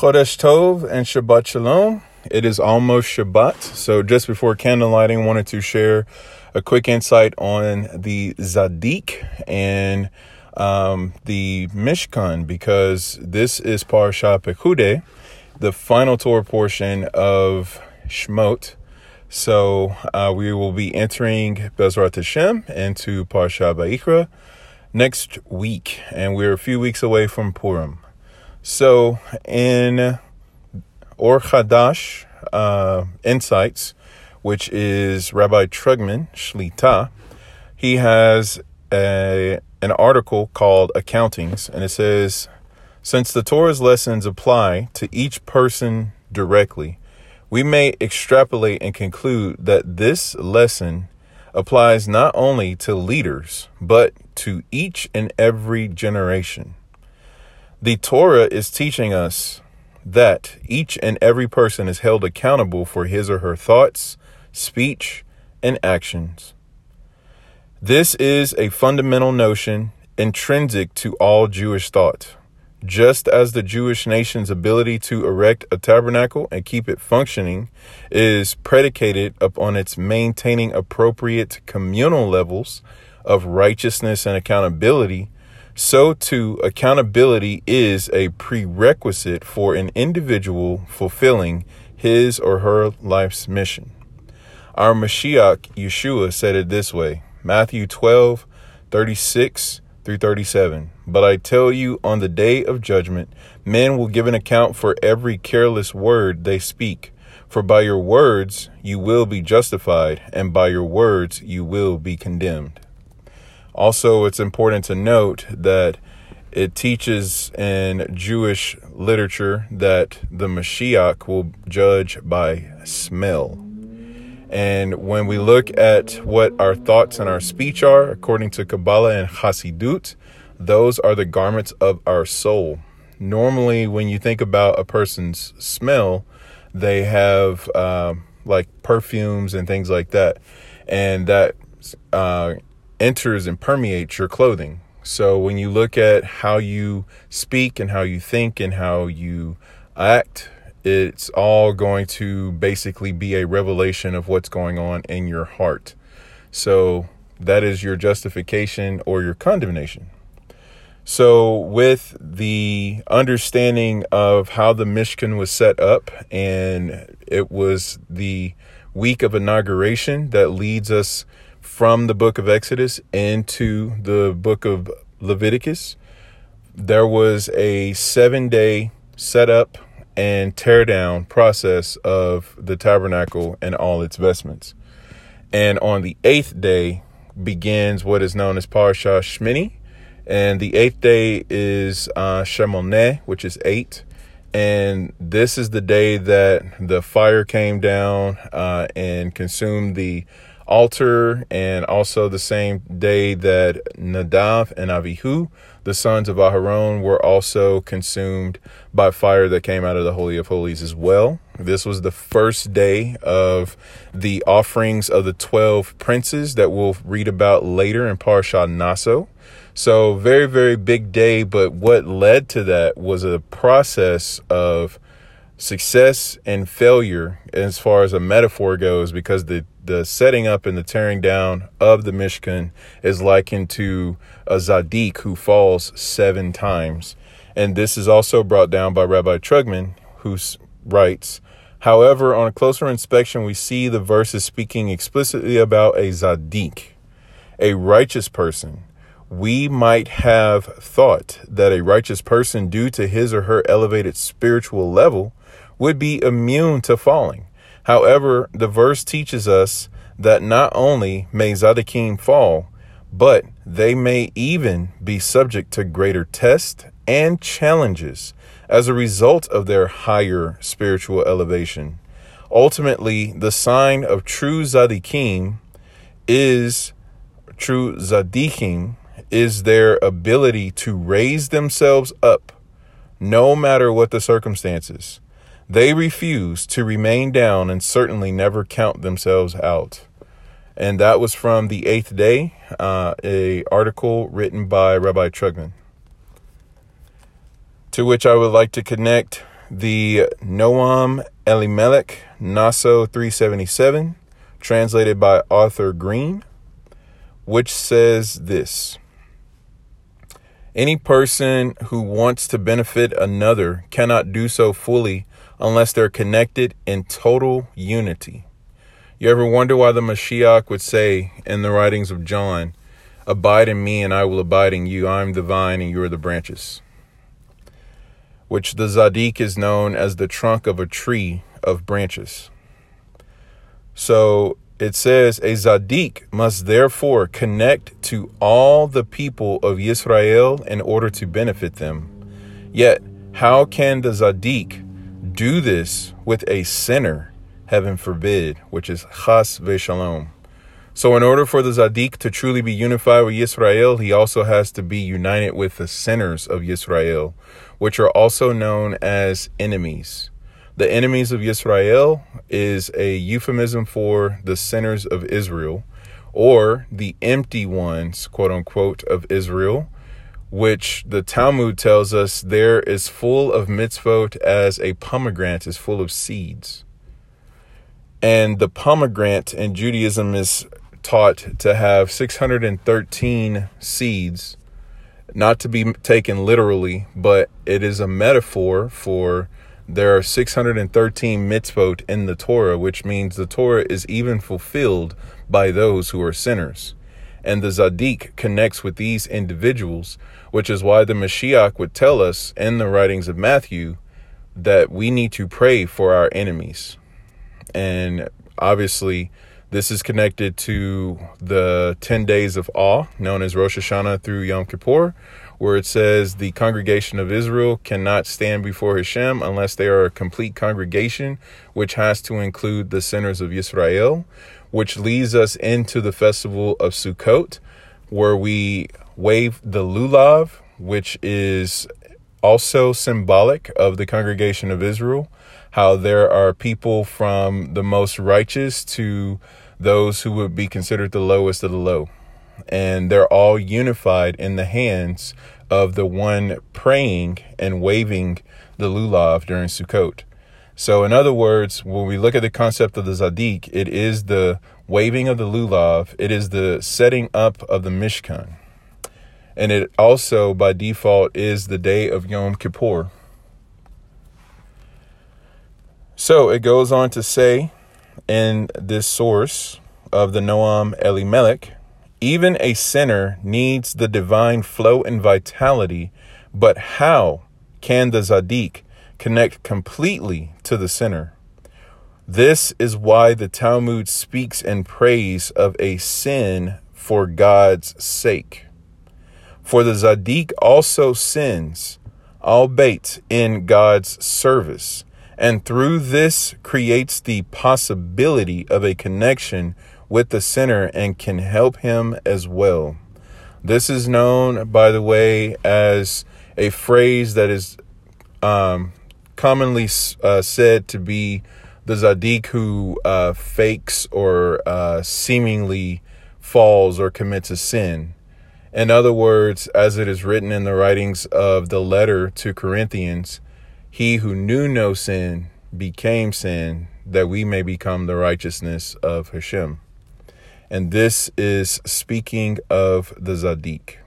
Chodesh Tov and Shabbat Shalom. It is almost Shabbat, so just before candle lighting, wanted to share a quick insight on the Zadik and um, the Mishkan because this is Parsha Pekude, the final Torah portion of Shmot. So uh, we will be entering Bezrat Hashem into Parsha Vayikra next week, and we're a few weeks away from Purim. So in Or Chadash uh, Insights, which is Rabbi Trugman Shlita, he has a, an article called Accountings, and it says, since the Torah's lessons apply to each person directly, we may extrapolate and conclude that this lesson applies not only to leaders, but to each and every generation. The Torah is teaching us that each and every person is held accountable for his or her thoughts, speech, and actions. This is a fundamental notion intrinsic to all Jewish thought. Just as the Jewish nation's ability to erect a tabernacle and keep it functioning is predicated upon its maintaining appropriate communal levels of righteousness and accountability, so too accountability is a prerequisite for an individual fulfilling his or her life's mission. Our Mashiach Yeshua said it this way Matthew 12, 36 through 37. But I tell you, on the day of judgment, men will give an account for every careless word they speak. For by your words you will be justified, and by your words you will be condemned. Also, it's important to note that it teaches in Jewish literature that the Mashiach will judge by smell. And when we look at what our thoughts and our speech are, according to Kabbalah and Hasidut, those are the garments of our soul. Normally, when you think about a person's smell, they have uh, like perfumes and things like that. And that uh, enters and permeates your clothing. So when you look at how you speak and how you think and how you act, it's all going to basically be a revelation of what's going on in your heart. So that is your justification or your condemnation. So, with the understanding of how the Mishkan was set up, and it was the week of inauguration that leads us from the book of Exodus into the book of Leviticus, there was a seven day setup and tear down process of the tabernacle and all its vestments. And on the eighth day begins what is known as Parsha Shmini. And the eighth day is uh, Shemoneh, which is eight. And this is the day that the fire came down uh, and consumed the altar, and also the same day that Nadav and Avihu, the sons of Aharon, were also consumed by fire that came out of the Holy of Holies as well. This was the first day of the offerings of the 12 princes that we'll read about later in Parsha Naso. So, very, very big day, but what led to that was a process of success and failure as far as a metaphor goes because the the setting up and the tearing down of the Mishkan is likened to a Zadik who falls seven times. And this is also brought down by Rabbi Trugman, who writes, However, on a closer inspection, we see the verses speaking explicitly about a Zadik, a righteous person. We might have thought that a righteous person, due to his or her elevated spiritual level, would be immune to falling. However, the verse teaches us that not only may Zadikim fall, but they may even be subject to greater tests and challenges as a result of their higher spiritual elevation. Ultimately, the sign of true Zadikim is true Zadikim is their ability to raise themselves up no matter what the circumstances. They refuse to remain down and certainly never count themselves out. And that was from the Eighth Day, uh, a article written by Rabbi Trugman. To which I would like to connect the Noam Elimelech Naso 377, translated by Arthur Green, which says this Any person who wants to benefit another cannot do so fully unless they're connected in total unity. You ever wonder why the Mashiach would say in the writings of John, Abide in me and I will abide in you. I am the vine and you are the branches. Which the Zadik is known as the trunk of a tree of branches. So it says, A Zadik must therefore connect to all the people of Israel in order to benefit them. Yet, how can the Zadik do this with a sinner, heaven forbid, which is chas v'shalom. So, in order for the Zadik to truly be unified with Yisrael, he also has to be united with the sinners of Yisrael, which are also known as enemies. The enemies of Yisrael is a euphemism for the sinners of Israel, or the empty ones, quote unquote, of Israel, which the Talmud tells us there is full of mitzvot as a pomegranate is full of seeds. And the pomegranate in Judaism is taught to have 613 seeds, not to be taken literally, but it is a metaphor for there are 613 mitzvot in the Torah, which means the Torah is even fulfilled by those who are sinners. And the Zadik connects with these individuals, which is why the Mashiach would tell us in the writings of Matthew that we need to pray for our enemies. And obviously, this is connected to the 10 days of awe, known as Rosh Hashanah through Yom Kippur, where it says the congregation of Israel cannot stand before Hashem unless they are a complete congregation, which has to include the sinners of Israel which leads us into the festival of Sukkot, where we wave the lulav, which is also symbolic of the congregation of Israel. How there are people from the most righteous to those who would be considered the lowest of the low. And they're all unified in the hands of the one praying and waving the lulav during Sukkot. So, in other words, when we look at the concept of the Zadik, it is the waving of the lulav, it is the setting up of the Mishkan. And it also, by default, is the day of Yom Kippur. So it goes on to say in this source of the Noam Elimelech even a sinner needs the divine flow and vitality, but how can the Zadik connect completely to the sinner. This is why the Talmud speaks in praise of a sin for God's sake. For the Zadik also sins, albeit in God's service, and through this creates the possibility of a connection with the sinner and can help him as well. This is known, by the way, as a phrase that is um, commonly uh, said to be the Zadik who uh, fakes or uh, seemingly falls or commits a sin. In other words, as it is written in the writings of the letter to Corinthians, he who knew no sin became sin that we may become the righteousness of Hashem. And this is speaking of the Zadik.